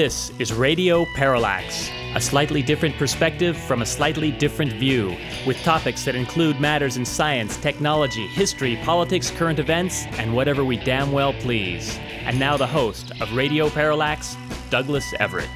This is Radio Parallax, a slightly different perspective from a slightly different view, with topics that include matters in science, technology, history, politics, current events, and whatever we damn well please. And now the host of Radio Parallax, Douglas Everett.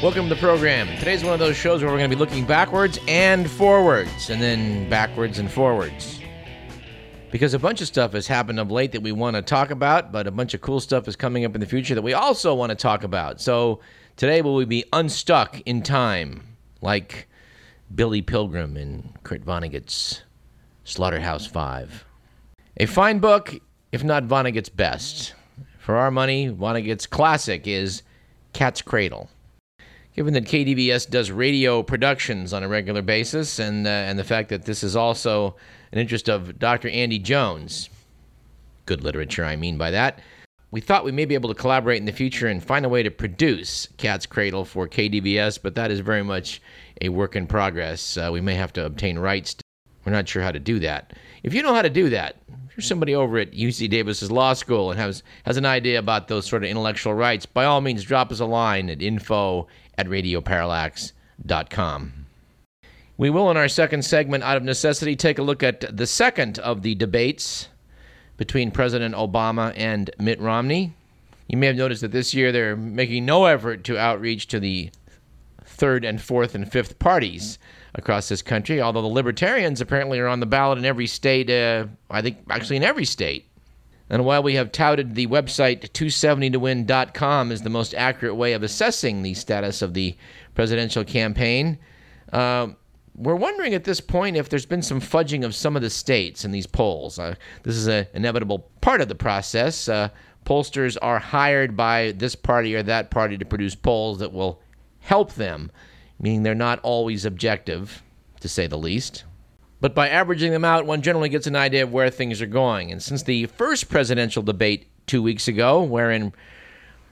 Welcome to the program. Today's one of those shows where we're going to be looking backwards and forwards, and then backwards and forwards because a bunch of stuff has happened of late that we want to talk about, but a bunch of cool stuff is coming up in the future that we also want to talk about. So today will we be unstuck in time, like Billy Pilgrim and Kurt Vonnegut's Slaughterhouse Five. A fine book, if not Vonnegut's best. For our money, Vonnegut's classic is Cat's Cradle. Given that KDVS does radio productions on a regular basis, and uh, and the fact that this is also an interest of Dr. Andy Jones. Good literature, I mean by that. We thought we may be able to collaborate in the future and find a way to produce Cat's Cradle for KDVS, but that is very much a work in progress. Uh, we may have to obtain rights. We're not sure how to do that. If you know how to do that, if you're somebody over at UC Davis's law school and has has an idea about those sort of intellectual rights, by all means, drop us a line at info at radioparallax.com. We will, in our second segment, out of necessity, take a look at the second of the debates between President Obama and Mitt Romney. You may have noticed that this year they're making no effort to outreach to the third and fourth and fifth parties across this country, although the libertarians apparently are on the ballot in every state, uh, I think actually in every state. And while we have touted the website 270towin.com as the most accurate way of assessing the status of the presidential campaign, uh, we're wondering at this point if there's been some fudging of some of the states in these polls. Uh, this is an inevitable part of the process. Uh, pollsters are hired by this party or that party to produce polls that will help them, meaning they're not always objective, to say the least. But by averaging them out, one generally gets an idea of where things are going. And since the first presidential debate two weeks ago, wherein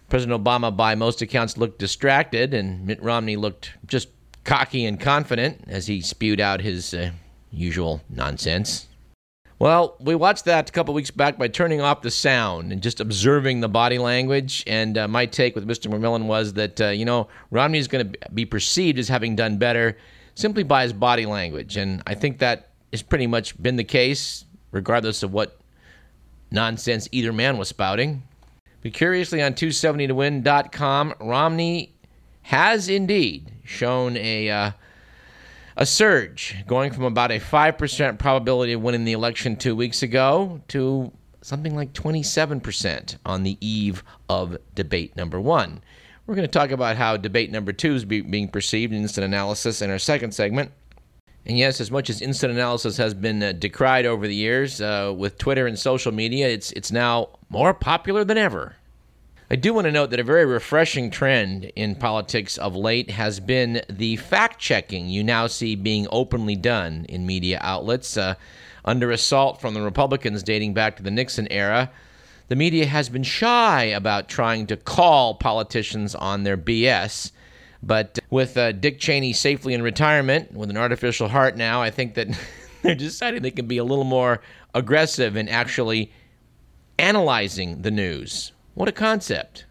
President Obama, by most accounts, looked distracted and Mitt Romney looked just cocky and confident as he spewed out his uh, usual nonsense. Well, we watched that a couple weeks back by turning off the sound and just observing the body language. And uh, my take with Mr. McMillan was that, uh, you know, Romney is going to be perceived as having done better simply by his body language. And I think that has pretty much been the case, regardless of what nonsense either man was spouting. But curiously, on 270towin.com, Romney has indeed shown a uh, a surge, going from about a five percent probability of winning the election two weeks ago to something like 27% on the eve of debate number one. We're going to talk about how debate number two is be- being perceived in instant analysis in our second segment. And yes, as much as instant analysis has been uh, decried over the years uh, with Twitter and social media, it's it's now more popular than ever. I do want to note that a very refreshing trend in politics of late has been the fact checking you now see being openly done in media outlets. Uh, under assault from the Republicans dating back to the Nixon era, the media has been shy about trying to call politicians on their BS. But with uh, Dick Cheney safely in retirement with an artificial heart now, I think that they're deciding they can be a little more aggressive in actually analyzing the news what a concept.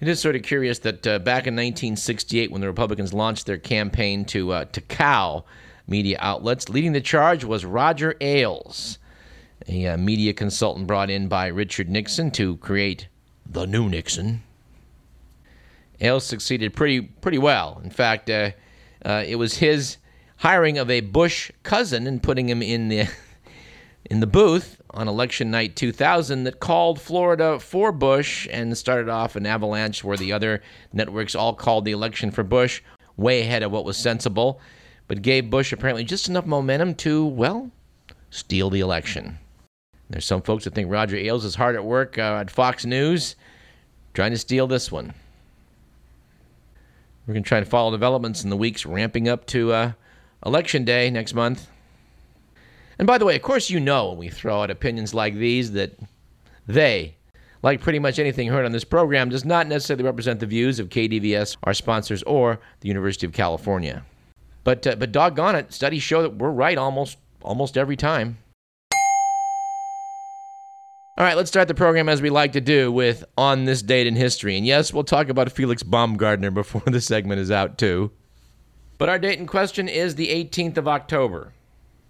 It is sort of curious that uh, back in 1968, when the Republicans launched their campaign to, uh, to cow media outlets, leading the charge was Roger Ailes, a uh, media consultant brought in by Richard Nixon to create the new Nixon. Ailes succeeded pretty, pretty well. In fact, uh, uh, it was his hiring of a Bush cousin and putting him in the, in the booth on election night 2000 that called Florida for Bush and started off an avalanche where the other networks all called the election for Bush way ahead of what was sensible, but gave Bush apparently just enough momentum to, well, steal the election. There's some folks that think Roger Ailes is hard at work uh, at Fox News trying to steal this one. We're going to try to follow developments in the weeks ramping up to uh, Election Day next month. And by the way, of course, you know when we throw out opinions like these that they, like pretty much anything heard on this program, does not necessarily represent the views of KDVS, our sponsors, or the University of California. But uh, but doggone it, studies show that we're right almost almost every time. All right, let's start the program as we like to do with On This Date in History. And yes, we'll talk about Felix Baumgartner before the segment is out, too. But our date in question is the 18th of October.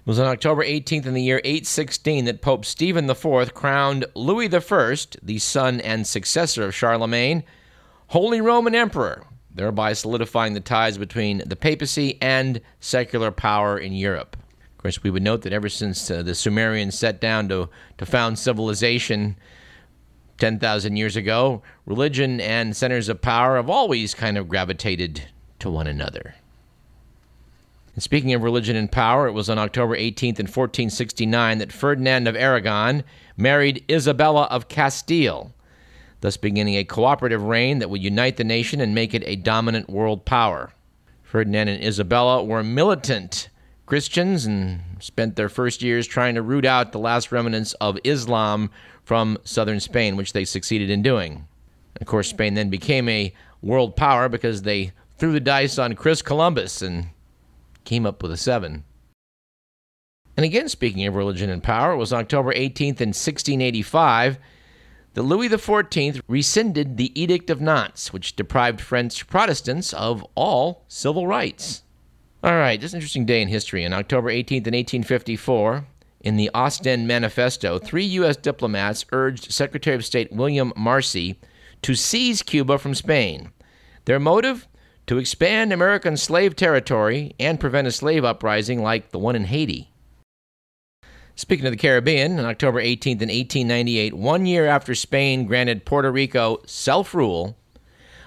It was on October 18th in the year 816 that Pope Stephen IV crowned Louis I, the son and successor of Charlemagne, Holy Roman Emperor, thereby solidifying the ties between the papacy and secular power in Europe. Of course, we would note that ever since uh, the Sumerians sat down to, to found civilization 10,000 years ago, religion and centers of power have always kind of gravitated to one another. And speaking of religion and power, it was on October 18th in 1469 that Ferdinand of Aragon married Isabella of Castile, thus beginning a cooperative reign that would unite the nation and make it a dominant world power. Ferdinand and Isabella were militant Christians and spent their first years trying to root out the last remnants of Islam from southern Spain, which they succeeded in doing. Of course, Spain then became a world power because they threw the dice on Chris Columbus and came up with a seven. And again, speaking of religion and power, it was October 18th in 1685 that Louis XIV rescinded the Edict of Nantes, which deprived French Protestants of all civil rights. All right, this is an interesting day in history. On October 18th, in 1854, in the Ostend Manifesto, three U.S. diplomats urged Secretary of State William Marcy to seize Cuba from Spain. Their motive? To expand American slave territory and prevent a slave uprising like the one in Haiti. Speaking of the Caribbean, on October 18th, in 1898, one year after Spain granted Puerto Rico self rule,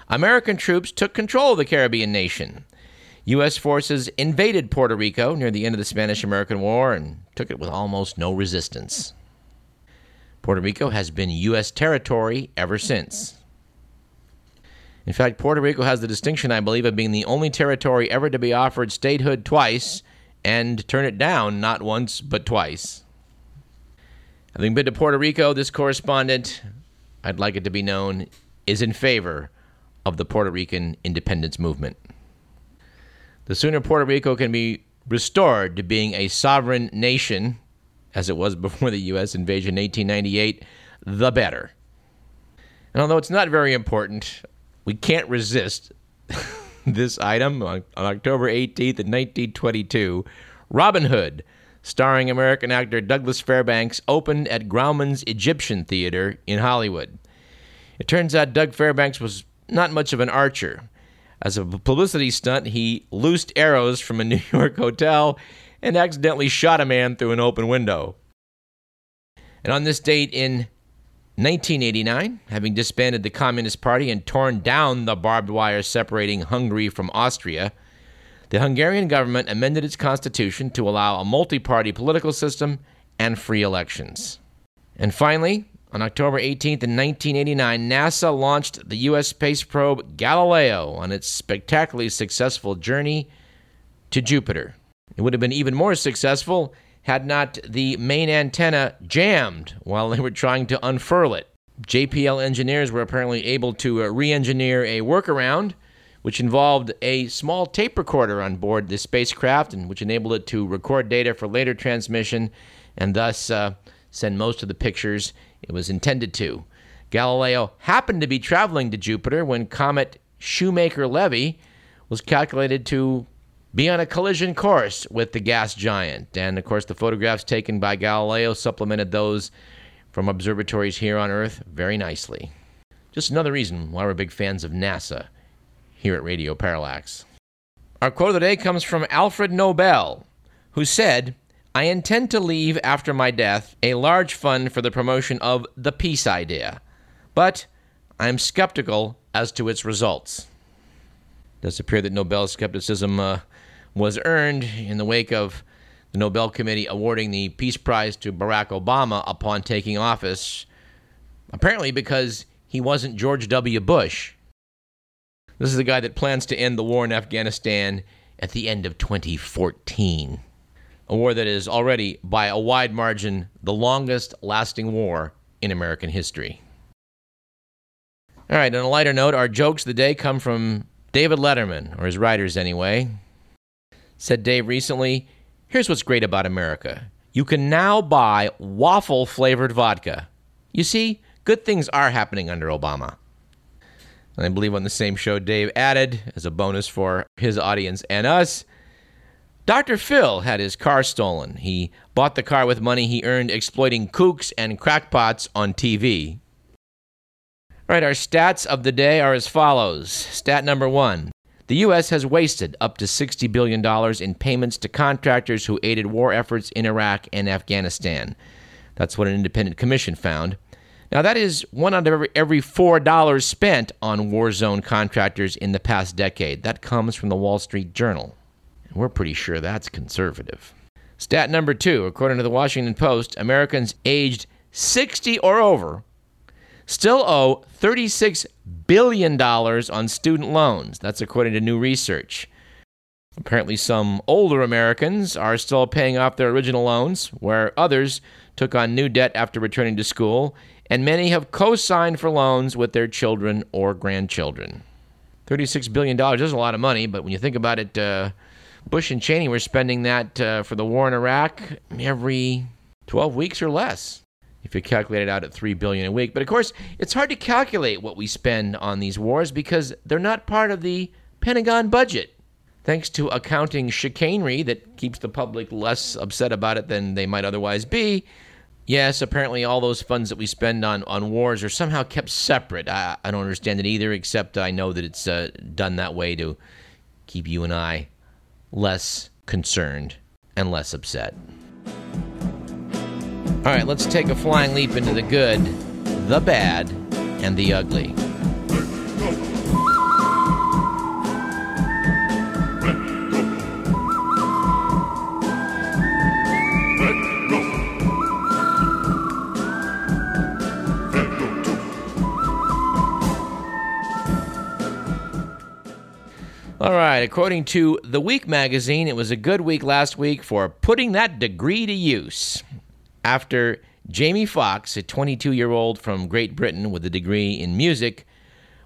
American troops took control of the Caribbean nation. U.S. forces invaded Puerto Rico near the end of the Spanish American War and took it with almost no resistance. Puerto Rico has been U.S. territory ever since. In fact, Puerto Rico has the distinction, I believe, of being the only territory ever to be offered statehood twice and turn it down not once, but twice. Having been to Puerto Rico, this correspondent, I'd like it to be known, is in favor of the Puerto Rican independence movement. The sooner Puerto Rico can be restored to being a sovereign nation, as it was before the U.S. invasion in 1898, the better. And although it's not very important, we can't resist this item on, October 18th, 1922. Robin Hood, starring American actor Douglas Fairbanks, opened at Grauman's Egyptian Theater in Hollywood. It turns out Doug Fairbanks was not much of an archer. As a publicity stunt, he loosed arrows from a New York hotel and accidentally shot a man through an open window. And on this date in 1989, having disbanded the Communist Party and torn down the barbed wire separating Hungary from Austria, the Hungarian government amended its constitution to allow a multi party political system and free elections. And finally, on October 18th, in 1989, NASA launched the U.S. space probe Galileo on its spectacularly successful journey to Jupiter. It would have been even more successful had not the main antenna jammed while they were trying to unfurl it. JPL engineers were apparently able to uh, re engineer a workaround, which involved a small tape recorder on board the spacecraft and which enabled it to record data for later transmission and thus uh, send most of the pictures it was intended to. Galileo happened to be traveling to Jupiter when comet Shoemaker Levy was calculated to be on a collision course with the gas giant. And of course, the photographs taken by Galileo supplemented those from observatories here on Earth very nicely. Just another reason why we're big fans of NASA here at Radio Parallax. Our quote of the day comes from Alfred Nobel, who said, I intend to leave after my death a large fund for the promotion of the peace idea, but I am skeptical as to its results. It does appear that Nobel's skepticism uh, was earned in the wake of the Nobel Committee awarding the Peace Prize to Barack Obama upon taking office, apparently because he wasn't George W. Bush. This is the guy that plans to end the war in Afghanistan at the end of 2014 a war that is already, by a wide margin, the longest lasting war in American history. All right, on a lighter note, our jokes of the day come from David Letterman, or his writers anyway. Said Dave recently, here's what's great about America. You can now buy waffle flavored vodka. You see, good things are happening under Obama. And I believe on the same show, Dave added, as a bonus for his audience and us, Dr. Phil had his car stolen. He bought the car with money he earned exploiting kooks and crackpots on TV. All right, our stats of the day are as follows. Stat number one The U.S. has wasted up to $60 billion in payments to contractors who aided war efforts in Iraq and Afghanistan. That's what an independent commission found. Now, that is one out of every, every $4 spent on war zone contractors in the past decade. That comes from the Wall Street Journal. We're pretty sure that's conservative. Stat number two according to the Washington Post, Americans aged 60 or over still owe $36 billion on student loans. That's according to new research. Apparently, some older Americans are still paying off their original loans, where others took on new debt after returning to school, and many have co signed for loans with their children or grandchildren. $36 billion is a lot of money, but when you think about it, uh, Bush and Cheney were spending that uh, for the war in Iraq every 12 weeks or less if you calculate it out at 3 billion a week. But of course, it's hard to calculate what we spend on these wars because they're not part of the Pentagon budget. Thanks to accounting chicanery that keeps the public less upset about it than they might otherwise be. Yes, apparently all those funds that we spend on, on wars are somehow kept separate. I, I don't understand it either, except I know that it's uh, done that way to keep you and I less concerned and less upset. All right, let's take a flying leap into the good, the bad, and the ugly. All right, according to The Week magazine, it was a good week last week for putting that degree to use after Jamie Fox, a 22 year old from Great Britain with a degree in music,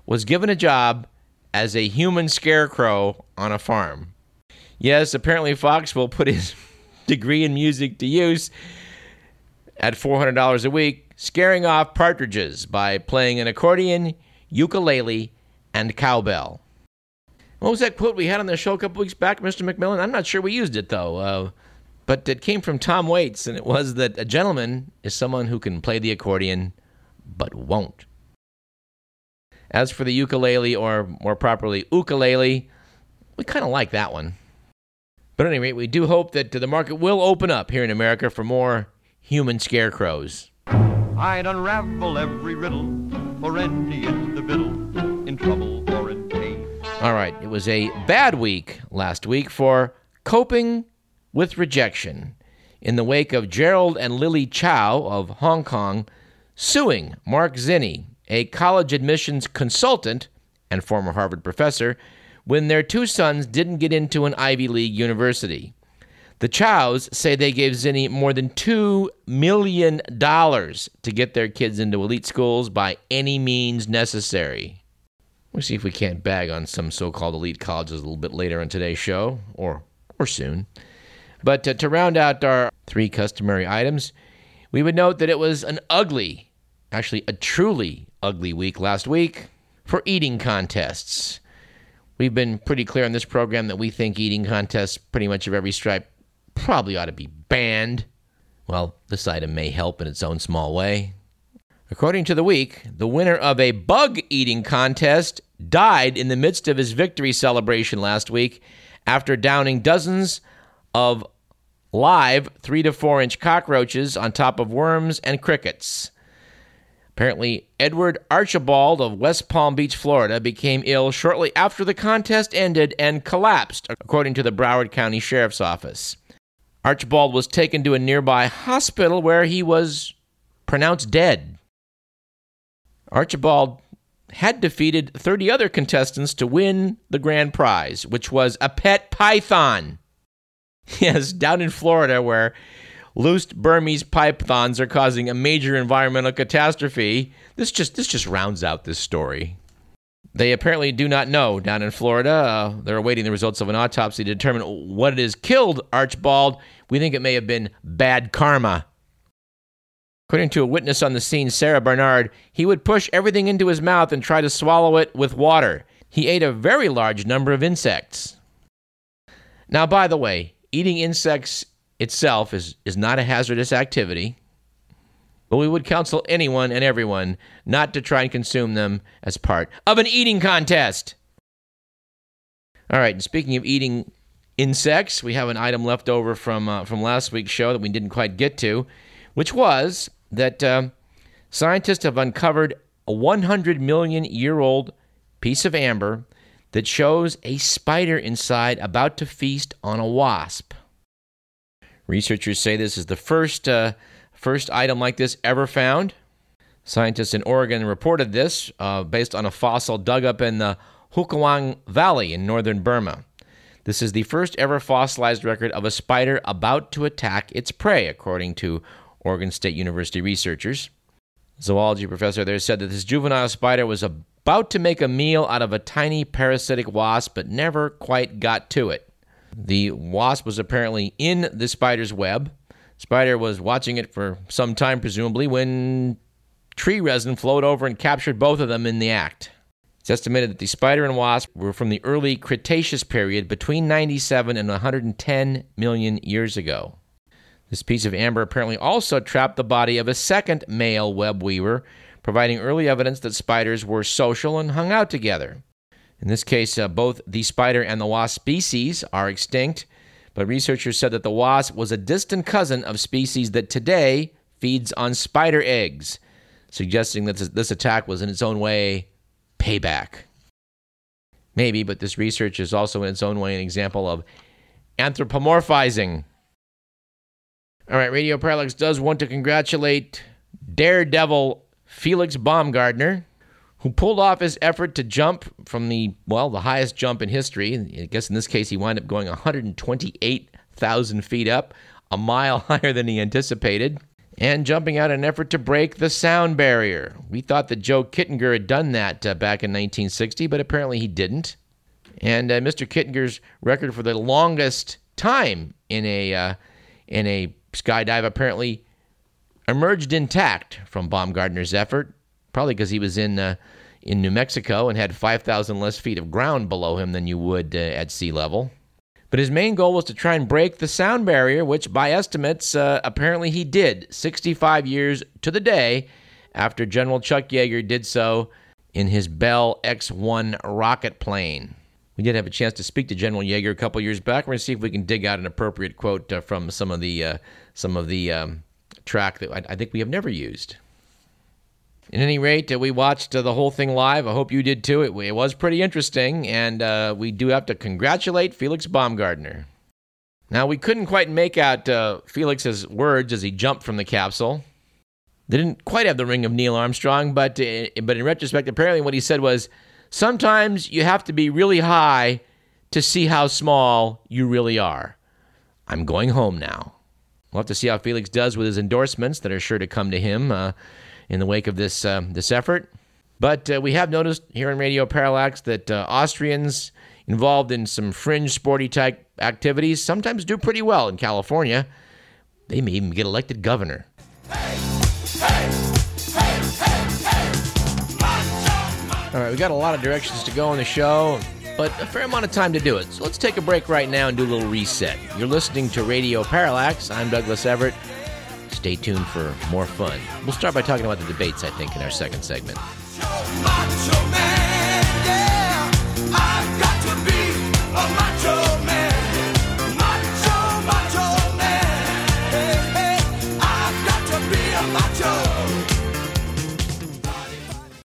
was given a job as a human scarecrow on a farm. Yes, apparently Fox will put his degree in music to use at $400 a week, scaring off partridges by playing an accordion, ukulele, and cowbell. What was that quote we had on the show a couple weeks back, Mr. McMillan? I'm not sure we used it, though. Uh, but it came from Tom Waits, and it was that a gentleman is someone who can play the accordion but won't. As for the ukulele, or more properly, ukulele, we kind of like that one. But at any rate, we do hope that the market will open up here in America for more human scarecrows. I'd unravel every riddle for any in All right, it was a bad week last week for coping with rejection in the wake of Gerald and Lily Chow of Hong Kong suing Mark Zimny, a college admissions consultant and former Harvard professor, when their two sons didn't get into an Ivy League university. The Chows say they gave Zimny more than $2 million to get their kids into elite schools by any means necessary. We'll see if we can't bag on some so called elite colleges a little bit later on today's show, or, or soon. But to, to round out our three customary items, we would note that it was an ugly, actually a truly ugly week last week for eating contests. We've been pretty clear on this program that we think eating contests, pretty much of every stripe, probably ought to be banned. Well, this item may help in its own small way. According to the week, the winner of a bug eating contest died in the midst of his victory celebration last week after downing dozens of live three to four inch cockroaches on top of worms and crickets. Apparently, Edward Archibald of West Palm Beach, Florida, became ill shortly after the contest ended and collapsed, according to the Broward County Sheriff's Office. Archibald was taken to a nearby hospital where he was pronounced dead. Archibald had defeated 30 other contestants to win the grand prize, which was a pet python. Yes, down in Florida, where loose Burmese pythons are causing a major environmental catastrophe. This just this just rounds out this story. They apparently do not know down in Florida. Uh, they're awaiting the results of an autopsy to determine what it is killed Archibald. We think it may have been bad karma. According to a witness on the scene, Sarah Bernard, he would push everything into his mouth and try to swallow it with water. He ate a very large number of insects. Now, by the way, eating insects itself is, is not a hazardous activity, but we would counsel anyone and everyone not to try and consume them as part of an eating contest. All right, and speaking of eating insects, we have an item left over from, uh, from last week's show that we didn't quite get to, which was that uh, scientists have uncovered a 100 million year old piece of amber that shows a spider inside about to feast on a wasp. Researchers say this is the first, uh, first item like this ever found. Scientists in Oregon reported this uh, based on a fossil dug up in the Hukawng Valley in northern Burma. This is the first ever fossilized record of a spider about to attack its prey, according to Oregon State University researchers. Zoology professor there said that this juvenile spider was about to make a meal out of a tiny parasitic wasp, but never quite got to it. The wasp was apparently in the spider's web. Spider was watching it for some time, presumably, when tree resin flowed over and captured both of them in the act. It's estimated that the spider and wasp were from the early Cretaceous period between 97 and 110 million years ago. This piece of amber apparently also trapped the body of a second male web weaver, providing early evidence that spiders were social and hung out together. In this case, uh, both the spider and the wasp species are extinct, but researchers said that the wasp was a distant cousin of species that today feeds on spider eggs, suggesting that this attack was in its own way payback. Maybe, but this research is also in its own way an example of anthropomorphizing all right, Radio Parallax does want to congratulate Daredevil Felix Baumgartner, who pulled off his effort to jump from the, well, the highest jump in history. I guess in this case, he wound up going 128,000 feet up, a mile higher than he anticipated, and jumping out in an effort to break the sound barrier. We thought that Joe Kittinger had done that uh, back in 1960, but apparently he didn't. And uh, Mr. Kittinger's record for the longest time in a uh, in a skydive apparently emerged intact from Baumgartner's effort, probably because he was in uh, in New Mexico and had 5,000 less feet of ground below him than you would uh, at sea level. But his main goal was to try and break the sound barrier, which, by estimates, uh, apparently he did 65 years to the day after General Chuck Yeager did so in his Bell X 1 rocket plane. We did have a chance to speak to General Yeager a couple years back. We're going to see if we can dig out an appropriate quote uh, from some of the uh, some of the um, track that I, I, think we have never used. At any rate, uh, we watched uh, the whole thing live. I hope you did too. It, it was pretty interesting, and uh, we do have to congratulate Felix Baumgartner. Now, we couldn't quite make out uh, Felix's words as he jumped from the capsule. They didn't quite have the ring of Neil Armstrong, but but in retrospect, apparently what he said was, "Sometimes you have to be really high to see how small you really are." I'm going home now. We'll have to see how Felix does with his endorsements that are sure to come to him uh, in the wake of this uh, this effort. But uh, we have noticed here on Radio Parallax that uh, Austrians involved in some fringe sporty type activities sometimes do pretty well in California. They may even get elected governor. All right, we got a lot of directions to go on the show but a fair amount of time to do it. So let's take a break right now and do a little reset. You're listening to Radio Parallax. I'm Douglas Everett. Stay tuned for more fun. We'll start by talking about the debates, I think, in our second segment. Macho, macho